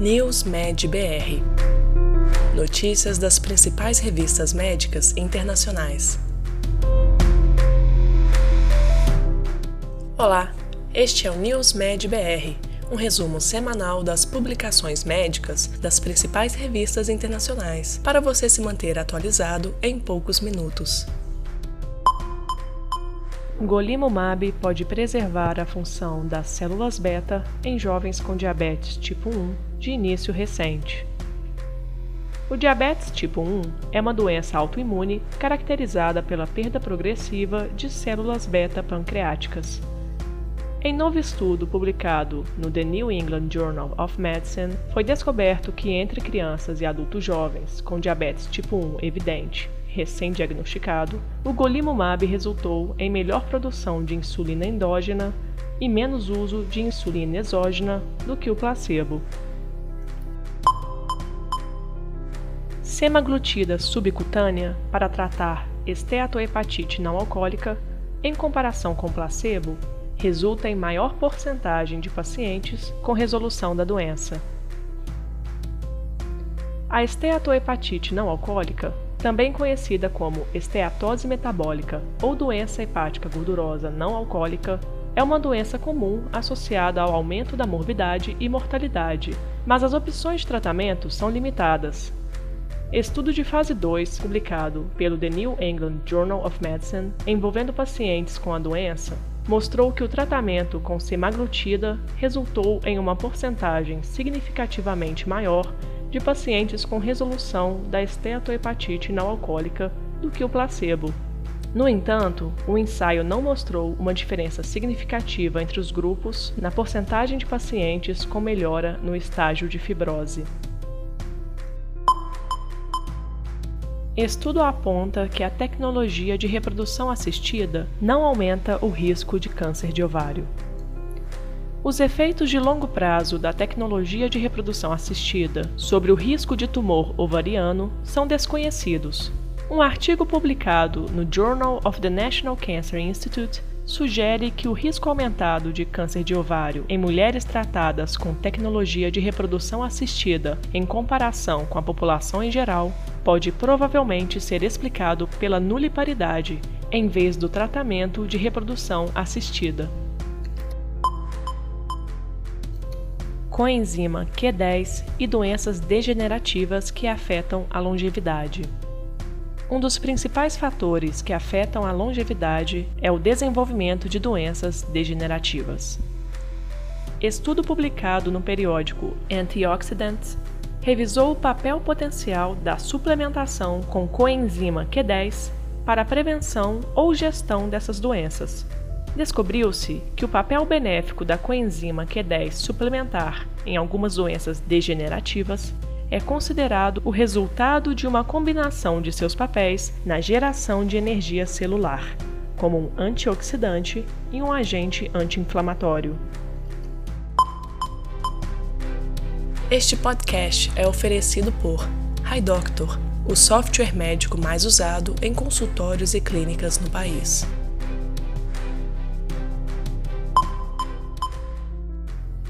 News Med BR Notícias das principais revistas médicas internacionais. Olá, este é o News Med BR, um resumo semanal das publicações médicas das principais revistas internacionais, para você se manter atualizado em poucos minutos. Golimumab pode preservar a função das células beta em jovens com diabetes tipo 1 de início recente. O diabetes tipo 1 é uma doença autoimune caracterizada pela perda progressiva de células beta pancreáticas. Em novo estudo publicado no The New England Journal of Medicine, foi descoberto que entre crianças e adultos jovens com diabetes tipo 1 evidente recém-diagnosticado, o golimumab resultou em melhor produção de insulina endógena e menos uso de insulina exógena do que o placebo. Semaglutida subcutânea para tratar esteatohepatite não alcoólica, em comparação com placebo, resulta em maior porcentagem de pacientes com resolução da doença. A esteatohepatite não alcoólica também conhecida como esteatose metabólica ou doença hepática gordurosa não alcoólica, é uma doença comum associada ao aumento da morbidade e mortalidade, mas as opções de tratamento são limitadas. Estudo de fase 2, publicado pelo The New England Journal of Medicine, envolvendo pacientes com a doença, mostrou que o tratamento com semaglutida resultou em uma porcentagem significativamente maior de pacientes com resolução da esteatohepatite não alcoólica do que o placebo. No entanto, o ensaio não mostrou uma diferença significativa entre os grupos na porcentagem de pacientes com melhora no estágio de fibrose. Estudo aponta que a tecnologia de reprodução assistida não aumenta o risco de câncer de ovário. Os efeitos de longo prazo da tecnologia de reprodução assistida sobre o risco de tumor ovariano são desconhecidos. Um artigo publicado no Journal of the National Cancer Institute sugere que o risco aumentado de câncer de ovário em mulheres tratadas com tecnologia de reprodução assistida em comparação com a população em geral pode provavelmente ser explicado pela nuliparidade em vez do tratamento de reprodução assistida. Coenzima Q10 e doenças degenerativas que afetam a longevidade. Um dos principais fatores que afetam a longevidade é o desenvolvimento de doenças degenerativas. Estudo publicado no periódico Antioxidants revisou o papel potencial da suplementação com coenzima Q10 para a prevenção ou gestão dessas doenças, Descobriu-se que o papel benéfico da coenzima Q10 suplementar em algumas doenças degenerativas é considerado o resultado de uma combinação de seus papéis na geração de energia celular, como um antioxidante e um agente anti-inflamatório. Este podcast é oferecido por HiDoctor, o software médico mais usado em consultórios e clínicas no país.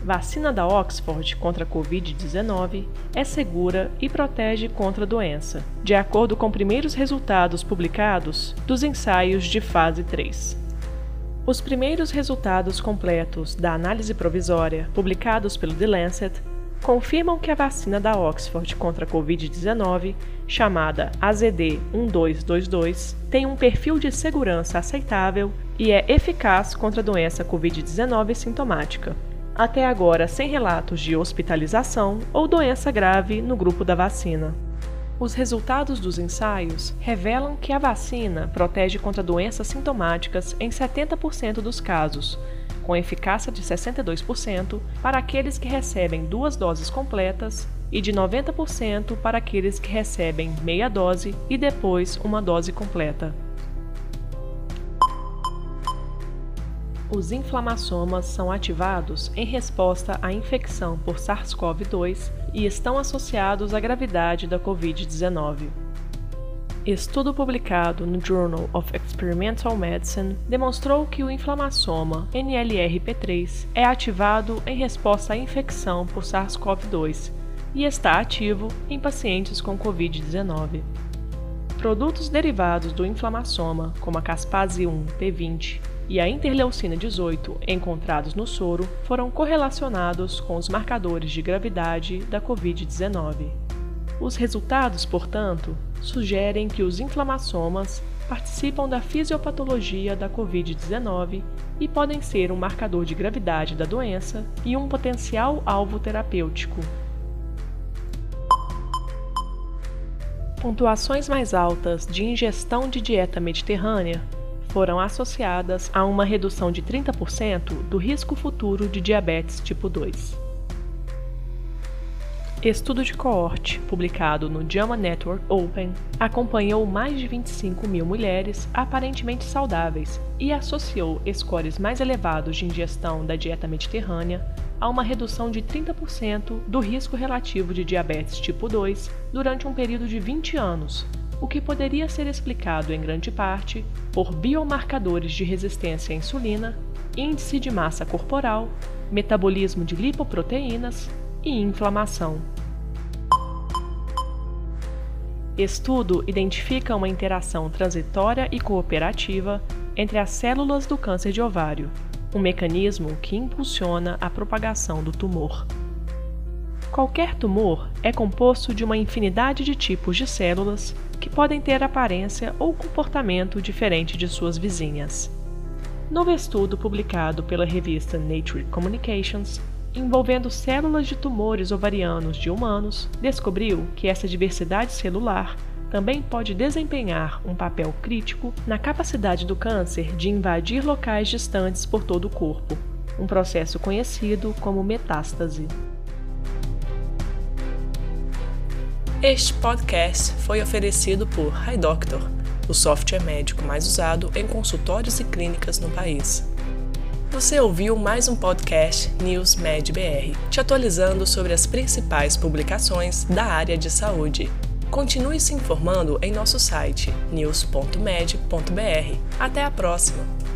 Vacina da Oxford contra a Covid-19 é segura e protege contra a doença, de acordo com primeiros resultados publicados dos ensaios de fase 3. Os primeiros resultados completos da análise provisória, publicados pelo The Lancet, confirmam que a vacina da Oxford contra a Covid-19, chamada AZD1222, tem um perfil de segurança aceitável e é eficaz contra a doença Covid-19 sintomática até agora sem relatos de hospitalização ou doença grave no grupo da vacina. Os resultados dos ensaios revelam que a vacina protege contra doenças sintomáticas em 70% dos casos, com eficácia de 62% para aqueles que recebem duas doses completas e de 90% para aqueles que recebem meia dose e depois uma dose completa. Os inflamassomas são ativados em resposta à infecção por SARS-CoV-2 e estão associados à gravidade da Covid-19. Estudo publicado no Journal of Experimental Medicine demonstrou que o inflamassoma NLRP3 é ativado em resposta à infecção por SARS-CoV-2 e está ativo em pacientes com Covid-19. Produtos derivados do inflamassoma, como a caspase 1 P20 e a interleucina 18 encontrados no soro, foram correlacionados com os marcadores de gravidade da Covid-19. Os resultados, portanto, sugerem que os inflamassomas participam da fisiopatologia da Covid-19 e podem ser um marcador de gravidade da doença e um potencial alvo terapêutico. Pontuações mais altas de ingestão de dieta mediterrânea foram associadas a uma redução de 30% do risco futuro de diabetes tipo 2. Estudo de coorte, publicado no JAMA Network Open, acompanhou mais de 25 mil mulheres aparentemente saudáveis e associou scores mais elevados de ingestão da dieta mediterrânea a uma redução de 30% do risco relativo de diabetes tipo 2 durante um período de 20 anos, o que poderia ser explicado em grande parte por biomarcadores de resistência à insulina, índice de massa corporal, metabolismo de lipoproteínas e inflamação. Estudo identifica uma interação transitória e cooperativa entre as células do câncer de ovário, um mecanismo que impulsiona a propagação do tumor. Qualquer tumor é composto de uma infinidade de tipos de células que podem ter aparência ou comportamento diferente de suas vizinhas. Novo estudo publicado pela revista Nature Communications envolvendo células de tumores ovarianos de humanos, descobriu que essa diversidade celular também pode desempenhar um papel crítico na capacidade do câncer de invadir locais distantes por todo o corpo, um processo conhecido como metástase. Este podcast foi oferecido por HiDoctor, o software médico mais usado em consultórios e clínicas no país. Você ouviu mais um podcast News Med BR, te atualizando sobre as principais publicações da área de saúde. Continue se informando em nosso site news.med.br. Até a próxima!